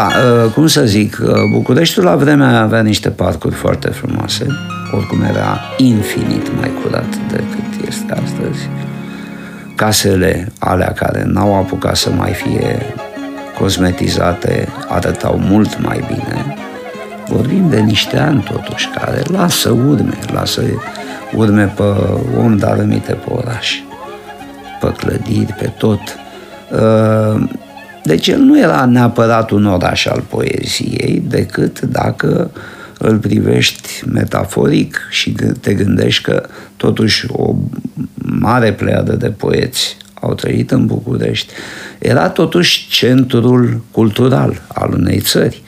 Da, uh, cum să zic, uh, Bucureștiul la vremea avea niște parcuri foarte frumoase, oricum era infinit mai curat decât este astăzi. Casele alea care n-au apucat să mai fie cosmetizate arătau mult mai bine. Vorbim de niște ani totuși care lasă urme, lasă urme pe om, dar rămite pe oraș, pe clădiri, pe tot. Uh, deci el nu era neapărat un oraș al poeziei, decât dacă îl privești metaforic și te gândești că totuși o mare pleiadă de poeți au trăit în București, era totuși centrul cultural al unei țări.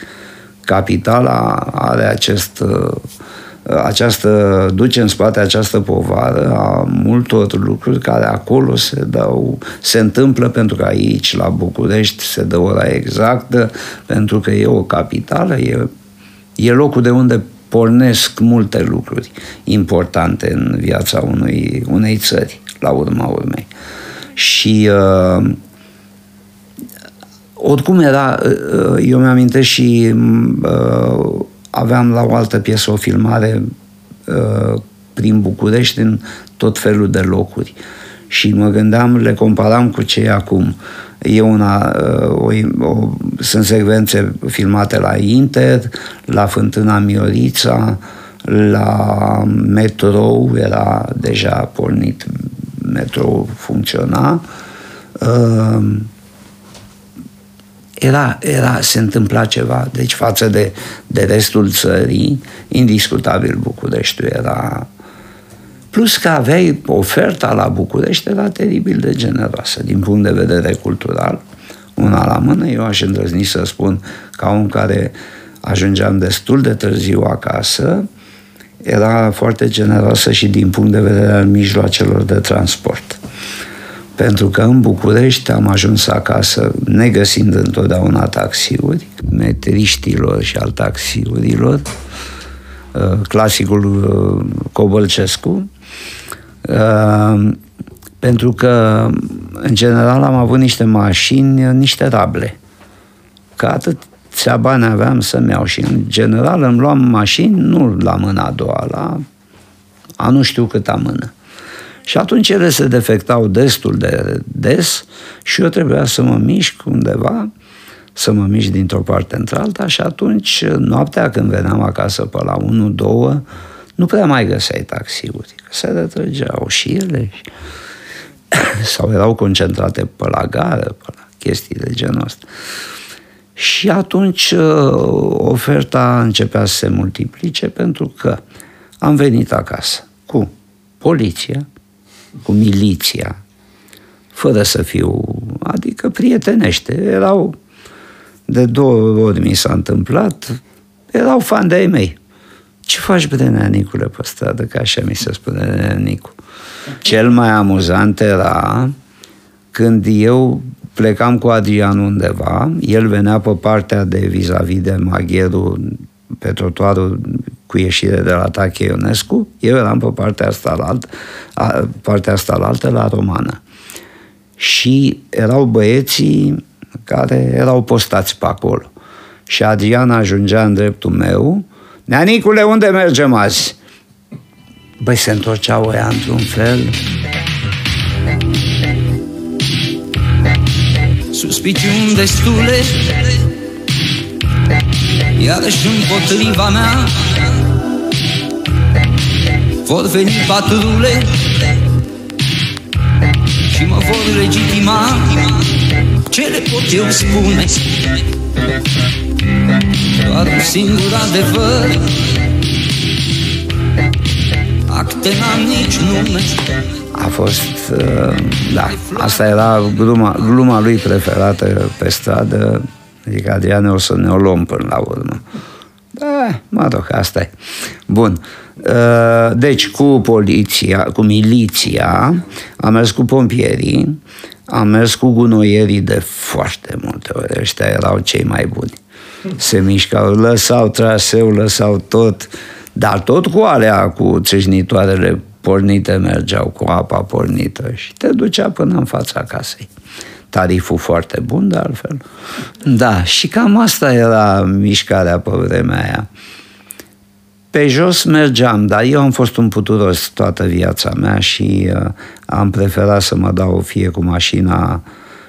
Capitala are acest uh, această, duce în spate această povară a multor lucruri care acolo se dau, se întâmplă pentru că aici, la București, se dă ora exactă, pentru că e o capitală, e, e locul de unde pornesc multe lucruri importante în viața unui, unei țări, la urma urmei. Și uh, oricum era, uh, eu mi-amintesc și uh, aveam la o altă piesă o filmare uh, prin București în tot felul de locuri. Și mă gândeam, le comparam cu ce e acum. E una, uh, o, o, sunt secvențe filmate la Inter, la Fântâna Miorița, la metrou, era deja pornit, metrou funcționa. Uh, era, era, se întâmpla ceva. Deci față de, de restul țării, indiscutabil Bucureștiul era... Plus că aveai oferta la București era teribil de generoasă din punct de vedere cultural. Una la mână, eu aș îndrăzni să spun ca un care ajungeam destul de târziu acasă, era foarte generoasă și din punct de vedere al mijloacelor de transport pentru că în București am ajuns acasă negăsind întotdeauna taxiuri, metriștilor și al taxiurilor, uh, clasicul uh, Cobălcescu, uh, pentru că, în general, am avut niște mașini, niște rable. Că atâția bani aveam să-mi iau și, în general, îmi luam mașini, nu la mâna a doua, la a nu știu câta mână. Și atunci ele se defectau destul de des și eu trebuia să mă mișc undeva, să mă mișc dintr-o parte într-alta și atunci, noaptea când veneam acasă pe la 1-2, nu prea mai găseai taxiuri, că se retrăgeau și ele sau erau concentrate pe la gară, pe la chestii de genul ăsta. Și atunci uh, oferta începea să se multiplice pentru că am venit acasă cu poliția, cu miliția, fără să fiu, adică prietenește. Erau, de două ori mi s-a întâmplat, erau fan de ai mei. Ce faci, bre, Nicule, pe stradă? Că așa mi se spune Nicu. Cel mai amuzant era când eu plecam cu Adrian undeva, el venea pe partea de vis-a-vis de magherul, pe trotuarul cu ieșire de la Tache Ionescu, eu eram pe partea asta la alt, a, partea asta la altă, la romană. Și erau băieții care erau postați pe acolo. Și Adriana ajungea în dreptul meu, Neanicule, unde mergem azi? Băi, se întorceau ea într-un fel. Suspiciuni destule Iarăși împotriva mea vor veni patrule Și mă vor legitima Ce le pot eu spune Doar un singur adevăr Acte n-am nici nume a fost, uh, da, asta era gluma, gluma lui preferată pe stradă, adică Adriane o să ne o luăm până la urmă. Da, mă rog, asta e. Bun. Uh, deci, cu poliția, cu miliția, am mers cu pompierii, am mers cu gunoierii de foarte multe ori. Ăștia erau cei mai buni. Se mișcau, lăsau traseu, lăsau tot, dar tot cu alea, cu țâșnitoarele pornite mergeau, cu apa pornită și te ducea până în fața casei. tariful foarte bun de altfel. Da, și cam asta era mișcarea pe vremea aia. Pe jos mergeam, dar eu am fost un puturos toată viața mea și uh, am preferat să mă dau fie cu mașina,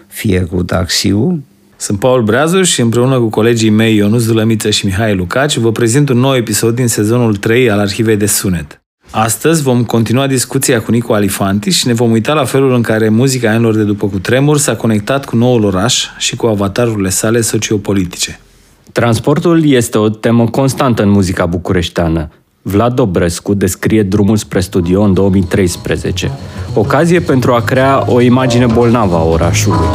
fie cu taxiul. Sunt Paul Breazu și împreună cu colegii mei Ionuț Dulămiță și Mihai Lucaci vă prezint un nou episod din sezonul 3 al Arhivei de Sunet. Astăzi vom continua discuția cu Nicu Alifanti și ne vom uita la felul în care muzica anilor de după cutremur s-a conectat cu noul oraș și cu avatarurile sale sociopolitice. Transportul este o temă constantă în muzica bucureșteană. Vlad Dobrescu descrie drumul spre studio în 2013, ocazie pentru a crea o imagine bolnavă a orașului.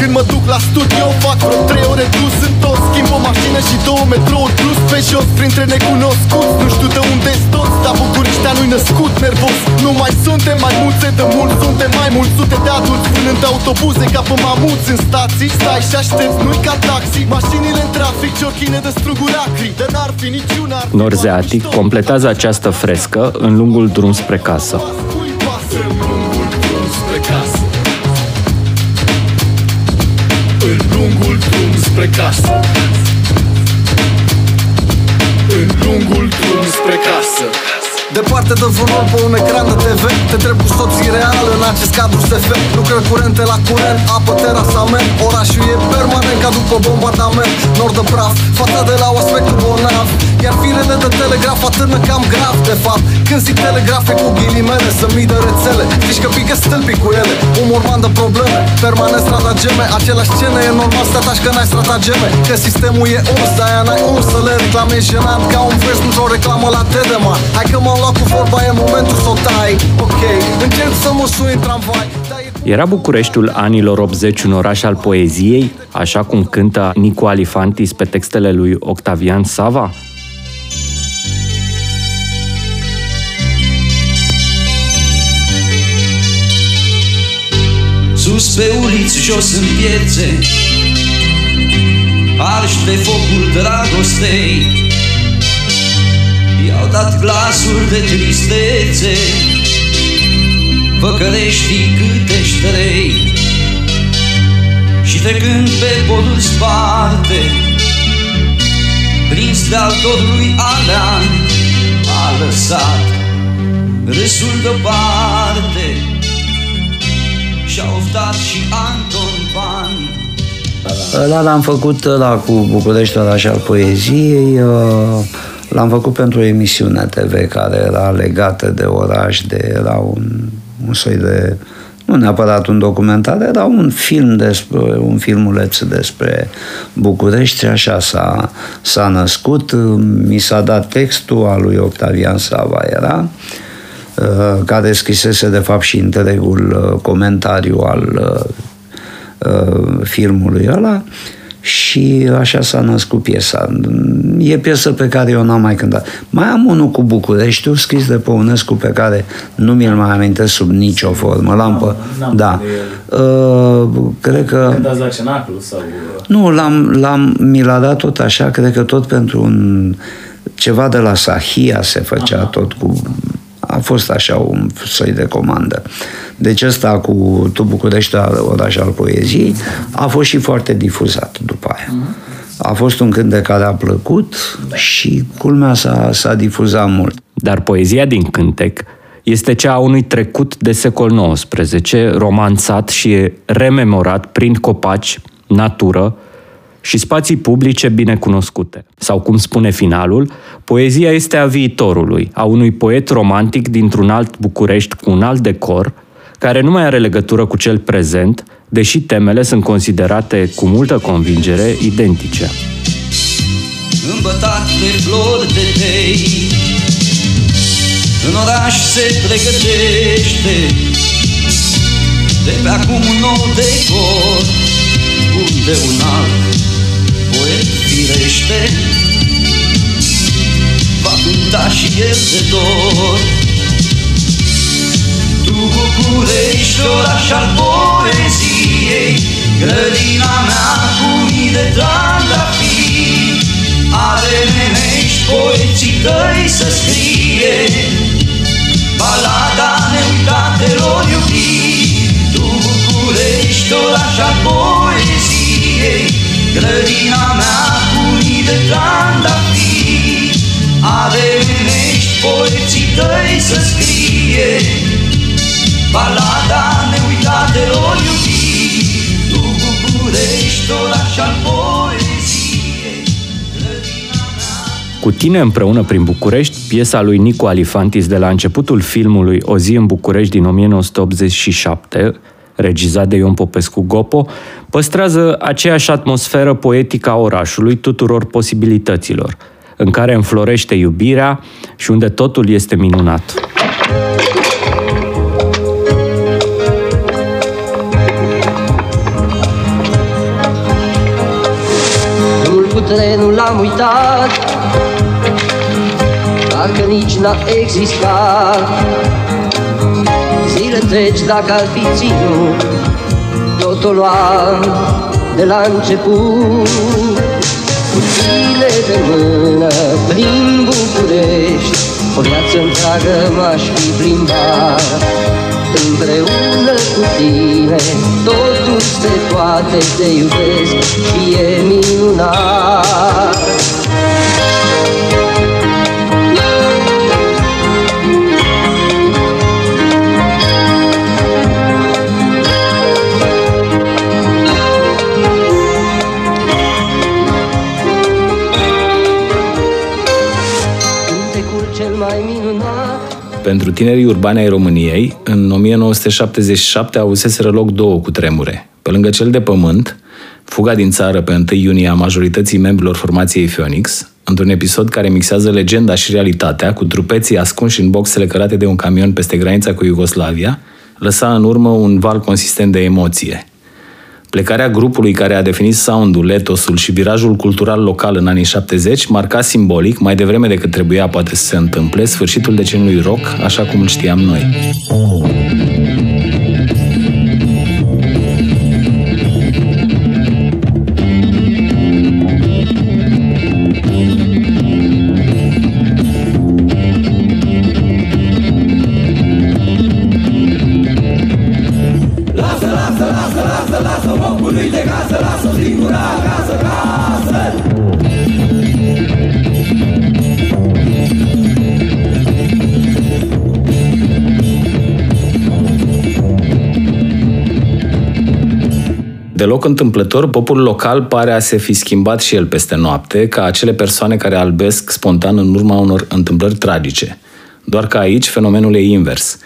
Când mă duc la studio fac vreo trei ore dus în tot Schimb o mașină și două metrou dus pe jos Printre necunoscuți, nu știu de unde toți Dar Bucureștea nu-i născut. Nervos Nu mai suntem mai mulți de mult Suntem mai mulți sute de adulți. Vânând autobuze ca pe mamuți în stații. Stai și aștepți, nu-i ca taxi. Mașinile în trafic, ciorchine de struguri acri. De n-ar fi niciuna Norzeatic completează această frescă în lungul drum spre casă. Cui pasă în lungul drum spre casă În lungul drum spre casă. În lungul drum spre casă Departe de vreun pe un ecran de TV Te întreb cu soții real în acest cadru SF Lucră curente la curent, apă, terasa men. Orașul e permanent ca după bombardament Nord de praf, fața de la aspectul bolnav Iar firele de telegraf atârnă cam grav De fapt, când zic telegrafe cu ghilimele Să mii de rețele, zici că pică stâlpii cu ele Un morman de probleme, permanent stratageme Aceleași scene, e normal să te ataci că n-ai stratageme Că sistemul e urs, de-aia n-ai urs să le reclamezi jenant. Ca un vers într-o reclamă la Tedeman. Hai că m-am luat cu vorba, e momentul să o tai. Ok, încerc să mă sui în tramvai. dar e cum- Era Bucureștiul anilor 80 un oraș al poeziei, așa cum cântă Nicu Alifantis pe textele lui Octavian Sava? Sus pe uliți, jos în piețe Arși pe focul dragostei I-au dat glasuri de tristețe Văcăreștii câte trei. Și trecând pe podul sparte Prins de-al dorului Alean A lăsat râsul deoparte. Și-a oftat și Anton Pan. Ăla l-am făcut la cu București oraș al poeziei, uh, l-am făcut pentru o emisiune TV care era legată de oraș, de era un, un soi de nu neapărat un documentar, era un film despre, un filmuleț despre București, și așa s-a, s-a născut, mi s-a dat textul al lui Octavian Sava era, uh, care scrisese de fapt și întregul uh, comentariu al uh, uh, filmului ăla și așa s-a născut piesa. E piesă pe care eu n-am mai cântat. Mai am unul cu Bucureștiul, scris de Păunescu, pe care nu mi-l mai amintesc sub nicio formă. L-am pe... n-am Da. de Uh, cred că... Cântați la cenaclu sau... Nu, l-am, l-am, mi l-a dat tot așa, cred că tot pentru un, ceva de la Sahia se făcea Aha. tot cu... A fost așa un soi de comandă. Deci ăsta cu Tu București, oraș al poeziei, a fost și foarte difuzat după aia. A fost un cântec care a plăcut și culmea s-a, s-a difuzat mult. Dar poezia din cântec este cea a unui trecut de secol XIX, romanțat și rememorat prin copaci, natură și spații publice bine cunoscute. Sau cum spune finalul, poezia este a viitorului, a unui poet romantic dintr-un alt București cu un alt decor, care nu mai are legătură cu cel prezent, deși temele sunt considerate cu multă convingere identice. îmbătat de flori de tei. În oraș se pregătește de pe acum un nou decor, unde un alt poet firește va cânta și el de dor. Tu București, oraș al poeziei, grădina mea cu mii de trandafiri, are nemești poeții tăi să scrie, balada neuitatelor iubiri. Tu București, oraș al poeziei Grădina mea cu mii de trandafiri Avem ești poeții tăi să scrie. Balada neuitatelor iubiri Tu București, oraș al poeziei. Grădina mea Cu tine împreună prin București, piesa lui Nicu Alifantis de la începutul filmului O zi în București din 1987, regizat de Ion Popescu Gopo, păstrează aceeași atmosferă poetică a orașului tuturor posibilităților, în care înflorește iubirea și unde totul este minunat. Drumul cu trenul l-am uitat Dacă nici n-a existat Zile treci dacă ar fi ținut Tot o luam de la început Cu tine de mână prin București O viață întreagă m-aș fi plimbat. Împreună cu tine totul se poate Te iubesc și e minunat Pentru tinerii urbani ai României, în 1977 avuseseră loc două cu tremure. Pe lângă cel de pământ, fuga din țară pe 1 iunie a majorității membrilor formației Phoenix, într-un episod care mixează legenda și realitatea, cu trupeții ascunși în boxele cărate de un camion peste granița cu Iugoslavia, lăsa în urmă un val consistent de emoție. Plecarea grupului care a definit soundul, etosul și virajul cultural local în anii 70 marca simbolic, mai devreme decât trebuia poate să se întâmple, sfârșitul deceniului rock, așa cum îl știam noi. Deloc întâmplător, popul local pare a se fi schimbat și el peste noapte, ca acele persoane care albesc spontan în urma unor întâmplări tragice. Doar că aici fenomenul e invers.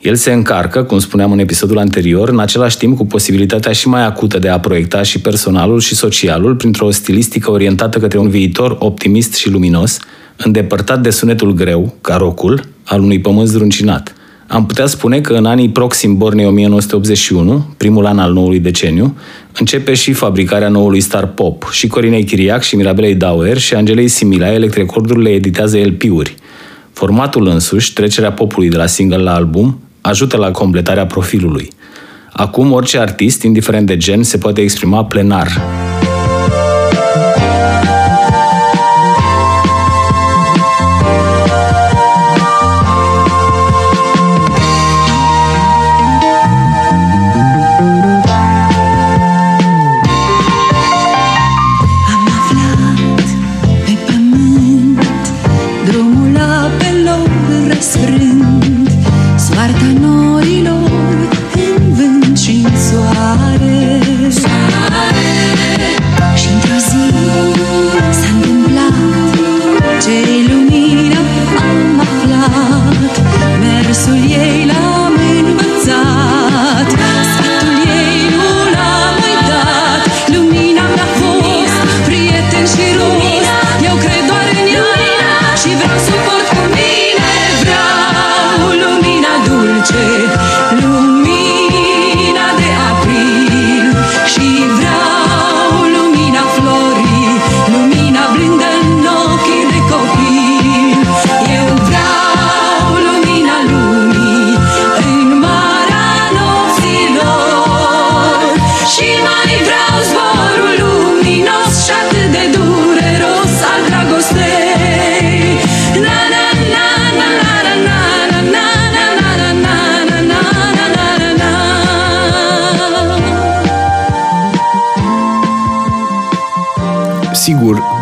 El se încarcă, cum spuneam în episodul anterior, în același timp cu posibilitatea și mai acută de a proiecta și personalul și socialul printr-o stilistică orientată către un viitor optimist și luminos, îndepărtat de sunetul greu, ca rocul, al unui pământ zdruncinat. Am putea spune că în anii proxim Bornei 1981, primul an al noului deceniu, începe și fabricarea noului star pop. Și Corinei Chiriac și Mirabelei Dauer și Angelei Simila Electrecordurile editează LP-uri. Formatul însuși, trecerea popului de la single la album, ajută la completarea profilului. Acum, orice artist, indiferent de gen, se poate exprima plenar.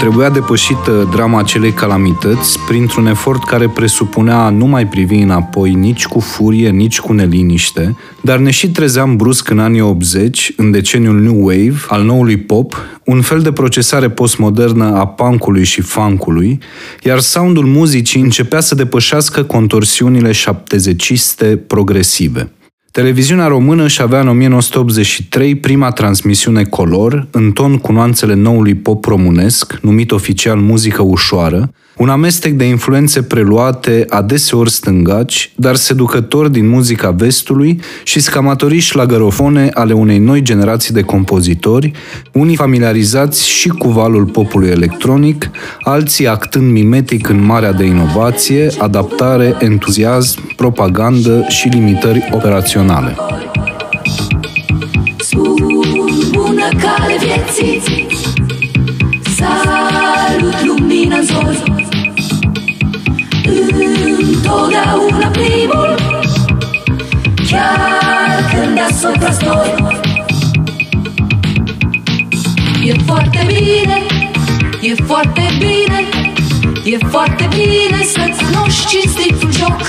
Trebuia depășită drama acelei calamități printr-un efort care presupunea a nu mai privi înapoi nici cu furie, nici cu neliniște, dar ne și trezeam brusc în anii 80, în deceniul New Wave, al noului pop, un fel de procesare postmodernă a punkului și funkului, iar soundul muzicii începea să depășească contorsiunile șaptezeciste progresive. Televiziunea română își avea în 1983 prima transmisiune color, în ton cu nuanțele noului pop românesc, numit oficial muzică ușoară, un amestec de influențe preluate, adeseori stângaci, dar seducători din muzica vestului și scamatorii șlagărofone ale unei noi generații de compozitori, unii familiarizați și cu valul popului electronic, alții actând mimetic în marea de inovație, adaptare, entuziasm, propagandă și limitări operaționale. bună cale vieții Salut lumina în zori Întotdeauna primul Chiar când asupra stori E foarte bine, e foarte bine E foarte bine să-ți cunoști cinstitul joc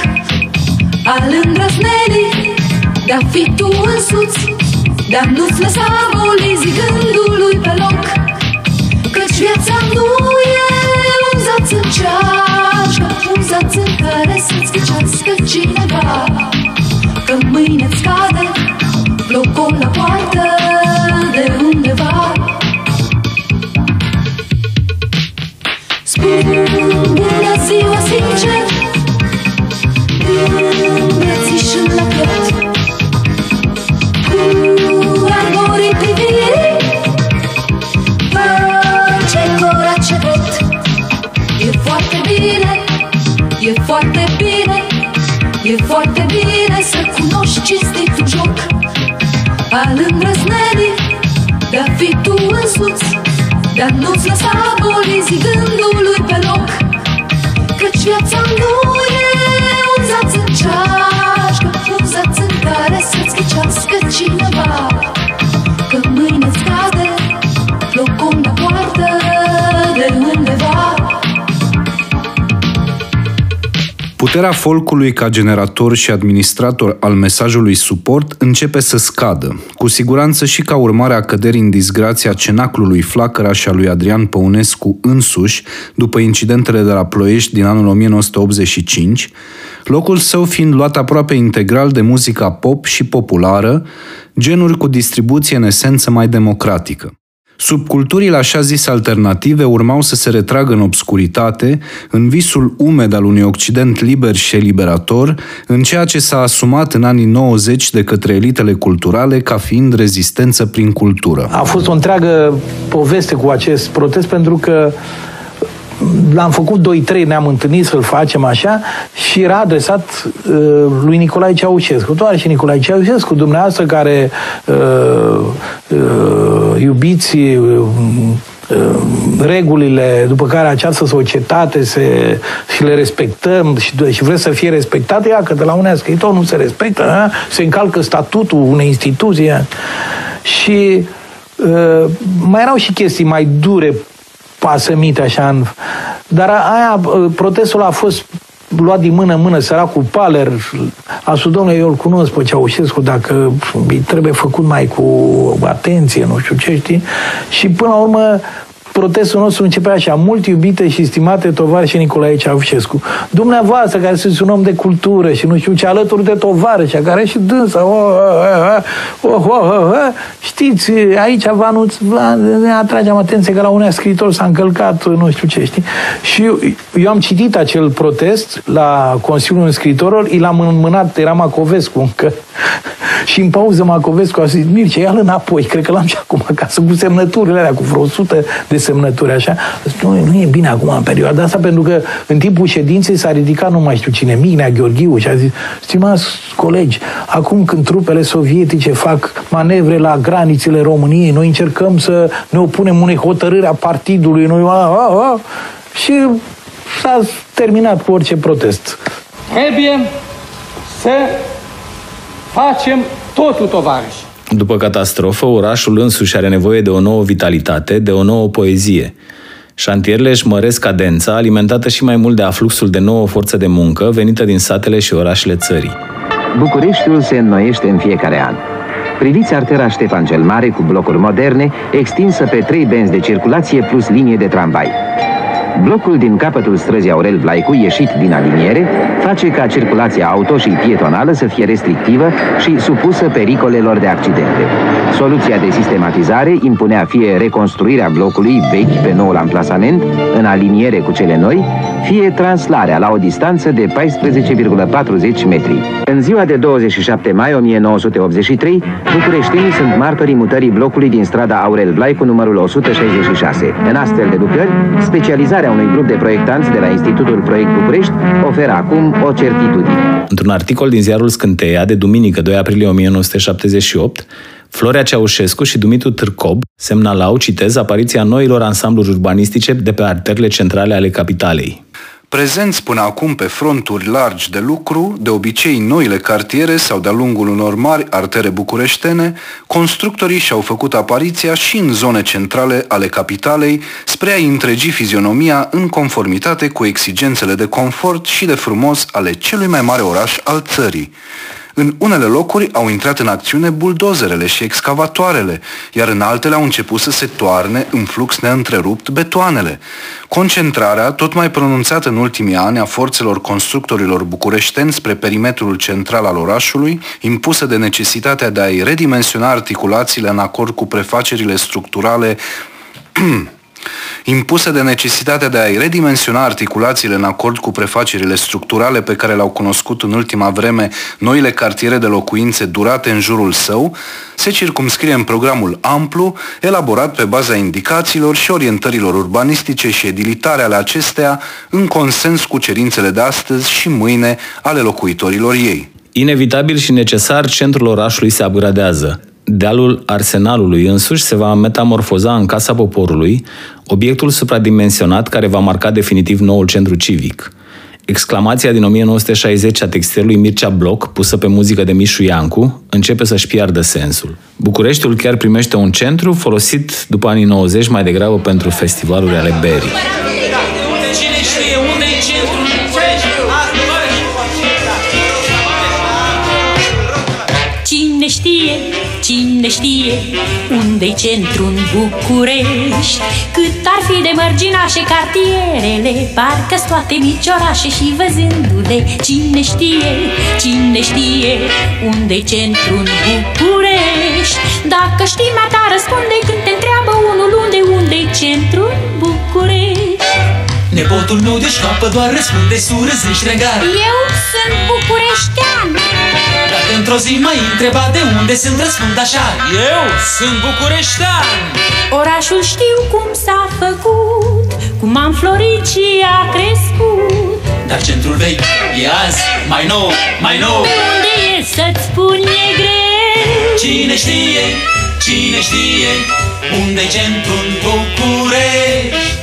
Al îndrăznelii de-a fi tu însuți De-a nu-ți lăsa molizii gândului Puterea folcului ca generator și administrator al mesajului suport începe să scadă, cu siguranță și ca urmare a căderii în disgrația cenaclului Flacăraș și a lui Adrian Păunescu însuși, după incidentele de la Ploiești din anul 1985, locul său fiind luat aproape integral de muzica pop și populară, genuri cu distribuție în esență mai democratică. Subculturile așa zis alternative urmau să se retragă în obscuritate, în visul umed al unui Occident liber și eliberator, în ceea ce s-a asumat în anii 90 de către elitele culturale ca fiind rezistență prin cultură. A fost o întreagă poveste cu acest protest pentru că l-am făcut 2-3, ne-am întâlnit să-l facem așa și era adresat uh, lui Nicolae Ceaușescu. Doar și Nicolae Ceaușescu, dumneavoastră care uh, uh, iubiți uh, uh, regulile după care această societate se, și le respectăm și, și vreți să fie respectate, ia că de la unea scriitor nu se respectă, a? se încalcă statutul unei instituții. a? Și uh, mai erau și chestii mai dure pasămite așa. În... Dar aia, protestul a fost luat din mână în mână săracul Paler, a spus, domnule, eu îl cunosc pe Ceaușescu, dacă îi trebuie făcut mai cu atenție, nu știu ce, știi? Și până la urmă, protestul nostru începe așa, mult iubite și stimate tovarășe Nicolae Ceaușescu. Dumneavoastră, care sunteți un om de cultură și nu știu ce, alături de tovarășa, care și dânsa, oh, oh, oh, oh, oh, oh, știți, aici vă anunț, ne atragem atenție că la unea scriitor s-a încălcat, nu știu ce, știi? Și eu, eu am citit acel protest la Consiliul Scriitorilor, i l-am înmânat, era Macovescu încă, și în pauză Macovescu a zis, Mircea, ia-l înapoi, cred că l-am și acum acasă, cu semnăturile alea, cu vreo 100 de semnături, așa. Zic, nu, nu e bine acum în perioada asta, pentru că în timpul ședinței s-a ridicat nu mai știu cine, Mignea Gheorghiu și a zis, stimați colegi, acum când trupele sovietice fac manevre la granițele României, noi încercăm să ne opunem unei hotărâri a partidului, noi, a, a, a, și s-a terminat cu orice protest. Trebuie să facem totul, tovarăși. După catastrofă, orașul însuși are nevoie de o nouă vitalitate, de o nouă poezie. Șantierele își măresc cadența, alimentată și mai mult de afluxul de nouă forță de muncă venită din satele și orașele țării. Bucureștiul se înnoiește în fiecare an. Priviți artera Ștefan cel Mare cu blocuri moderne, extinsă pe trei benzi de circulație plus linie de tramvai. Blocul din capătul străzii Aurel Vlaicu, ieșit din aliniere, face ca circulația auto și pietonală să fie restrictivă și supusă pericolelor de accidente. Soluția de sistematizare impunea fie reconstruirea blocului vechi pe noul amplasament, în aliniere cu cele noi, fie translarea la o distanță de 14,40 metri. În ziua de 27 mai 1983, bucureștinii sunt martorii mutării blocului din strada Aurel Vlaicu numărul 166. În astfel de lucrări, specializarea Implicarea unui grup de proiectanți de la Institutul Proiect București oferă acum o certitudine. Într-un articol din ziarul Scânteia de duminică 2 aprilie 1978, Florea Ceaușescu și Dumitru Târcob semnalau, citez, apariția noilor ansambluri urbanistice de pe arterele centrale ale capitalei prezenți până acum pe fronturi largi de lucru, de obicei noile cartiere sau de-a lungul unor mari artere bucureștene, constructorii și-au făcut apariția și în zone centrale ale capitalei spre a întregi fizionomia în conformitate cu exigențele de confort și de frumos ale celui mai mare oraș al țării. În unele locuri au intrat în acțiune buldozerele și excavatoarele, iar în altele au început să se toarne în flux neîntrerupt betoanele. Concentrarea, tot mai pronunțată în ultimii ani, a forțelor constructorilor bucureșteni spre perimetrul central al orașului, impusă de necesitatea de a-i redimensiona articulațiile în acord cu prefacerile structurale impuse de necesitatea de a-i redimensiona articulațiile în acord cu prefacerile structurale pe care le-au cunoscut în ultima vreme noile cartiere de locuințe durate în jurul său, se circumscrie în programul amplu, elaborat pe baza indicațiilor și orientărilor urbanistice și edilitare ale acestea, în consens cu cerințele de astăzi și mâine ale locuitorilor ei. Inevitabil și necesar, centrul orașului se upgradează dealul arsenalului însuși se va metamorfoza în Casa Poporului, obiectul supradimensionat care va marca definitiv noul centru civic. Exclamația din 1960 a textilului Mircea Bloc, pusă pe muzică de Mișu Iancu, începe să-și piardă sensul. Bucureștiul chiar primește un centru folosit după anii 90 mai degrabă pentru festivaluri ale berii. Cine știe unde-i centru în București. Cât ar fi de mărginașe cartierele parcă toate mici orașe și văzându-le Cine știe, cine știe unde-i centru în București. Dacă știi, mai ta răspunde când te întreabă unul unde, unde-i centru în București. Nepotul meu de școapă doar răspunde surâzește regar. Eu sunt bucureștean Într-o zi mai întreba de unde sunt răspund așa. Eu sunt bucureștean. Orașul știu cum s-a făcut Cum am florit și a crescut. Dar centrul vechi e azi mai nou, mai nou. Pe unde e să-ți spun e greu. Cine știe, cine știe Unde-i centrul București?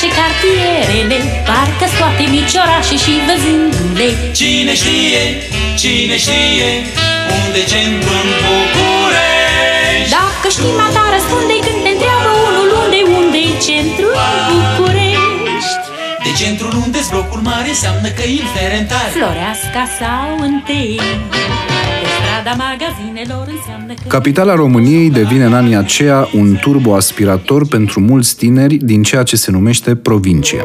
Și cartierele Parcă toate mici orașe și văzându-le Cine știe, cine știe Unde centru în București? Dacă știi, mata răspunde când te întreabă unul Unde, unde e centru în București. De centrul unde blocul mare înseamnă că e inferentare Floreasca sau întâi. Capitala României devine în anii aceia un turboaspirator pentru mulți tineri din ceea ce se numește provincie.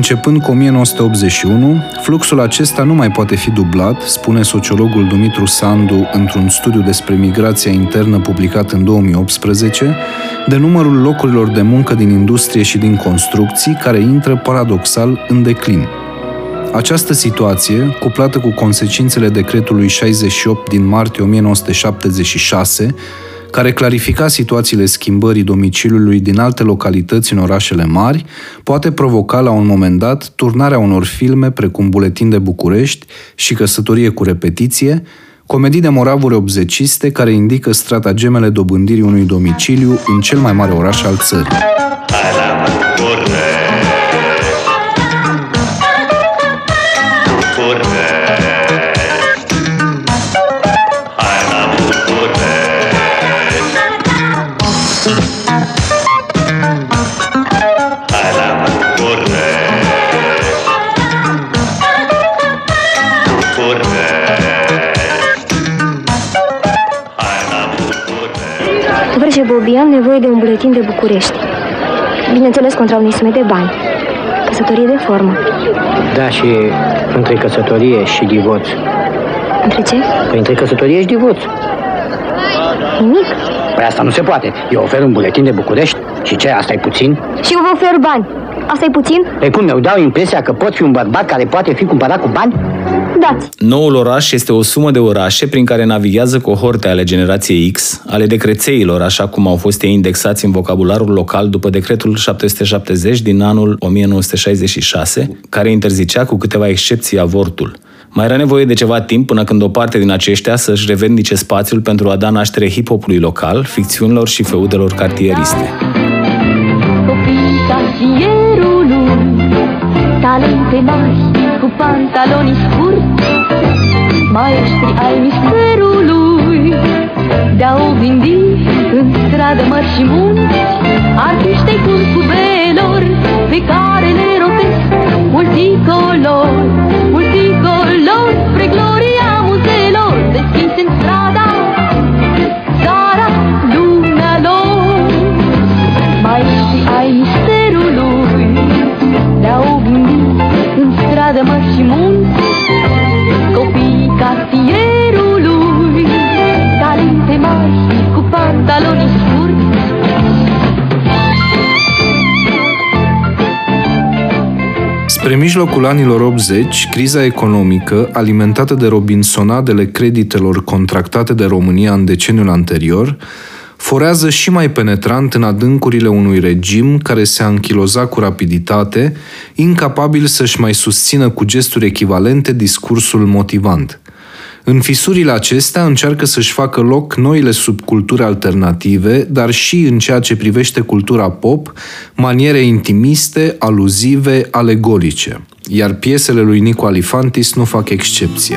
Începând cu 1981, fluxul acesta nu mai poate fi dublat, spune sociologul Dumitru Sandu într-un studiu despre migrația internă publicat în 2018, de numărul locurilor de muncă din industrie și din construcții care intră paradoxal în declin. Această situație, cuplată cu consecințele decretului 68 din martie 1976, care clarifica situațiile schimbării domiciliului din alte localități în orașele mari, poate provoca la un moment dat turnarea unor filme precum Buletin de București și Căsătorie cu repetiție, comedii de moravuri obzeciste care indică stratagemele dobândirii unui domiciliu în cel mai mare oraș al țării. George Bobian nevoie de un buletin de București. Bineînțeles, contra unei sume de bani. Căsătorie de formă. Da, și între căsătorie și divorț. Între ce? Păi între căsătorie și divorț. Nimic. Păi asta nu se poate. Eu ofer un buletin de București și ce, asta e puțin? Și eu vă ofer bani. asta e puțin? Păi cum, mi-au dau impresia că pot fi un bărbat care poate fi cumpărat cu bani? Dați. Noul oraș este o sumă de orașe prin care navighează cohorte ale generației X, ale decrețeilor, așa cum au fost ei indexați în vocabularul local după decretul 770 din anul 1966, care interzicea cu câteva excepții avortul. Mai era nevoie de ceva timp până când o parte din aceștia să-și revendice spațiul pentru a da naștere hip-hopului local, ficțiunilor și feudelor cartieriste. talente mari cu pantaloni scurti, maestri ai misterului, de-au vindi în stradă mări și munți, artiștei curcubelor pe care le mijlocul anilor 80, criza economică, alimentată de robinsonadele creditelor contractate de România în deceniul anterior, forează și mai penetrant în adâncurile unui regim care se anchiloza cu rapiditate, incapabil să-și mai susțină cu gesturi echivalente discursul motivant. În fisurile acestea încearcă să-și facă loc noile subculturi alternative, dar și în ceea ce privește cultura pop, maniere intimiste, aluzive, alegorice. Iar piesele lui Nico Alifantis nu fac excepție.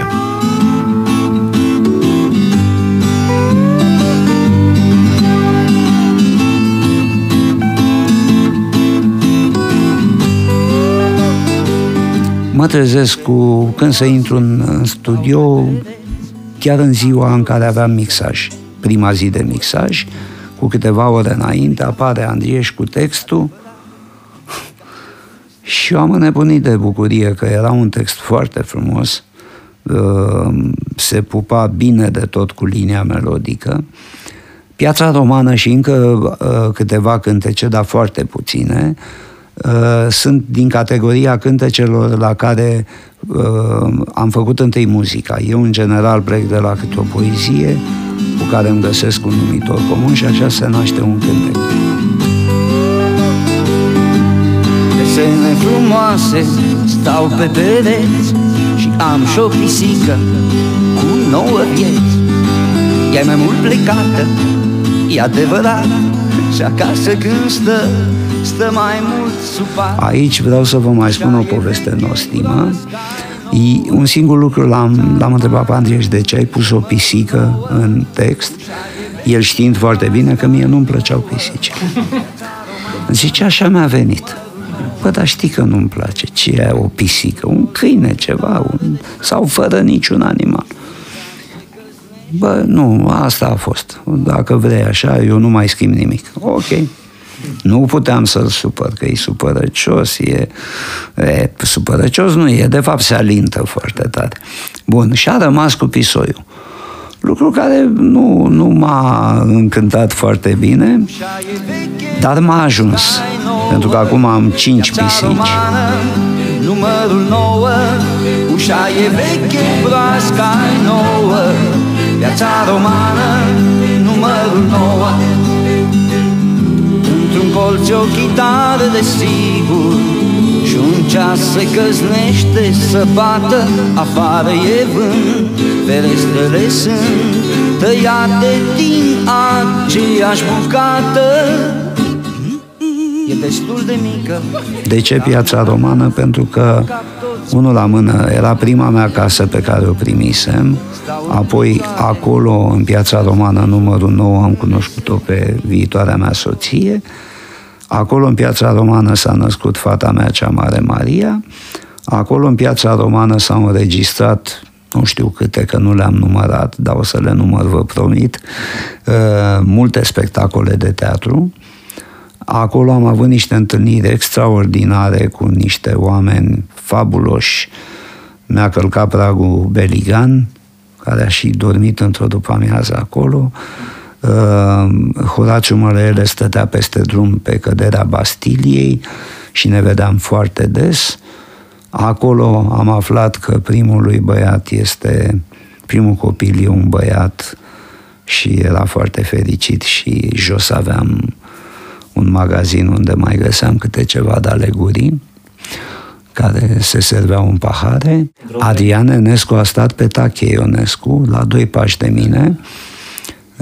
Mă trezesc cu, când să intru în, în studio, chiar în ziua în care aveam mixaj, prima zi de mixaj, cu câteva ore înainte, apare Andrieș cu textul și eu am înnebunit de bucurie că era un text foarte frumos, uh, se pupa bine de tot cu linia melodică. Piața romană și încă uh, câteva cântece, dar foarte puține, Uh, sunt din categoria cântecelor la care uh, am făcut întâi muzica. Eu, în general, plec de la câte o poezie cu care îmi găsesc un numitor comun și așa se naște un cântec. Desene frumoase stau pe pereți și am și o pisică cu nouă vieți. Ea e mai mult plecată, e adevărat, și acasă când stă stă mai mult supa. Aici vreau să vă mai spun o poveste nostimă. Un singur lucru l-am, l-am întrebat pe Andrieș de ce ai pus o pisică în text, el știind foarte bine că mie nu-mi plăceau pisici. Zice, așa mi-a venit. Bă, dar știi că nu-mi place. Ce e o pisică? Un câine, ceva, un... sau fără niciun animal. Bă, nu, asta a fost. Dacă vrei așa, eu nu mai schimb nimic. Ok. Nu puteam să-l supăr, că e supărăcios, e, e supărăcios nu e, de fapt se alintă foarte tare. Bun, și a rămas cu pisoiul. Lucru care nu, nu m-a încântat foarte bine, dar m-a ajuns. Pentru că acum am cinci pisici. Numărul 9 Ușa e veche, broasca e nouă Viața romană Numărul 9 Într-un colț o chitară de sigur Și un ceas se căznește să bată Afară e vânt, ferestrele sunt Tăiate din aceeași bucată E destul de mică De ce piața romană? Pentru că, unul la mână, era prima mea casă pe care o primisem, apoi acolo, în piața romană numărul 9, am cunoscut-o pe viitoarea mea soție, acolo, în piața romană, s-a născut fata mea cea mare, Maria, acolo, în piața romană, s-au înregistrat nu știu câte, că nu le-am numărat, dar o să le număr, vă promit, uh, multe spectacole de teatru, Acolo am avut niște întâlniri extraordinare cu niște oameni fabuloși. Mi-a călcat pragul Beligan, care a și dormit într-o după-amiază acolo. Uh, Horaciu Mărele stătea peste drum pe căderea Bastiliei și ne vedeam foarte des. Acolo am aflat că primul lui băiat este, primul copil e un băiat și era foarte fericit și jos aveam un magazin unde mai găseam câte ceva de alegurii care se serveau în pahare. Adrian Enescu a stat pe Tache Ionescu, la doi pași de mine.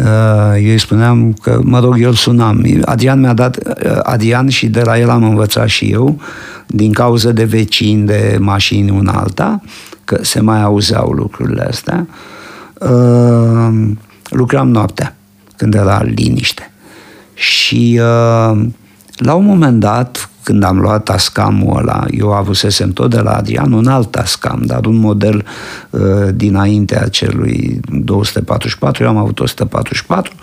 Uh, eu îi spuneam că, mă rog, eu îl sunam. Adrian mi-a dat, uh, Adrian și de la el am învățat și eu, din cauza de vecini, de mașini una alta, că se mai auzeau lucrurile astea. Uh, lucram noaptea, când era liniște. Și uh, la un moment dat, când am luat Tascamul ăla, eu avusesem tot de la Adrian un alt Tascam, dar un model uh, dinaintea celui 244, eu am avut 144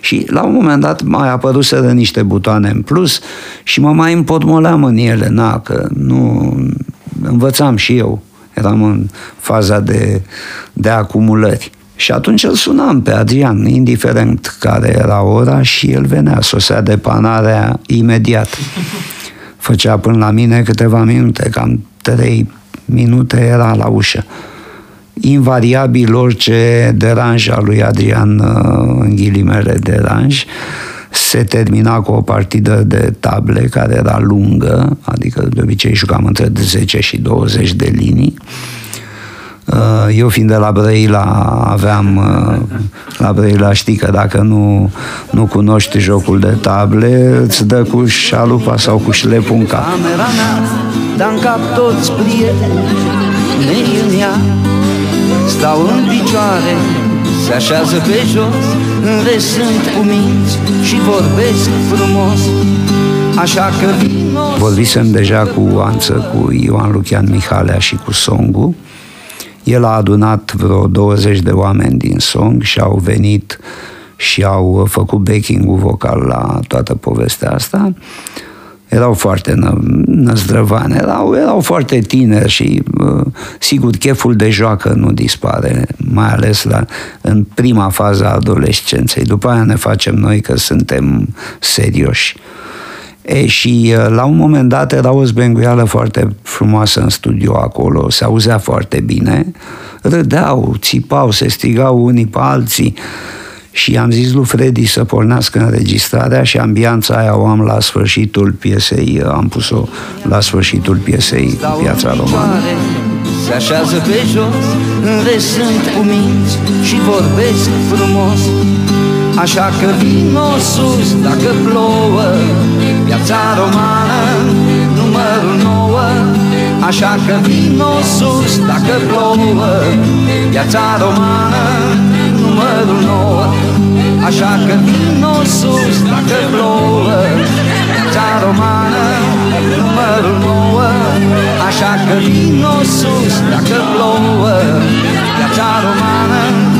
și la un moment dat mai apăruseră niște butoane în plus și mă mai împotmoleam în ele, na, că nu învățam și eu, eram în faza de, de acumulări. Și atunci îl sunam pe Adrian, indiferent care era ora, și el venea, sosea de panarea imediat. Făcea până la mine câteva minute, cam trei minute era la ușă. Invariabil orice deranj al lui Adrian, uh, în ghilimele deranj, se termina cu o partidă de table care era lungă, adică de obicei jucam între 10 și 20 de linii, Uh, eu fiind de la Brăila aveam uh, la Brăila știi că dacă nu, nu cunoști jocul de table îți dă cu șalupa sau cu șlepul în cap. Camera mea, dar în cap toți prieteni mei în ea. Stau în picioare, se așează pe jos Unde sunt cuminți și vorbesc frumos. Așa că vino Vorbisem deja cu Anță, cu Ioan Lucian Mihalea și cu Songu el a adunat vreo 20 de oameni din song și au venit și au făcut backing-ul vocal la toată povestea asta. Erau foarte nă, năzdrăvane, erau, erau foarte tineri și uh, sigur cheful de joacă nu dispare, mai ales la, în prima fază a adolescenței. După aia ne facem noi că suntem serioși. E, și la un moment dat era o zbenguială foarte frumoasă în studio acolo, se auzea foarte bine, râdeau, țipau, se strigau unii pe alții. Și am zis lui Freddy să pornească înregistrarea și ambianța aia o am la sfârșitul piesei, am pus-o la sfârșitul piesei Piața Romană. Se așează pe jos, unde sunt cuminți și vorbesc frumos Așa că vino sus dacă plouă Piața romană numărul 9 Așa că vino sus dacă plouă Piața romană numărul 9 Așa că vino sus dacă plouă Piața romană numărul 9 Așa că vino sus dacă plouă Piața romană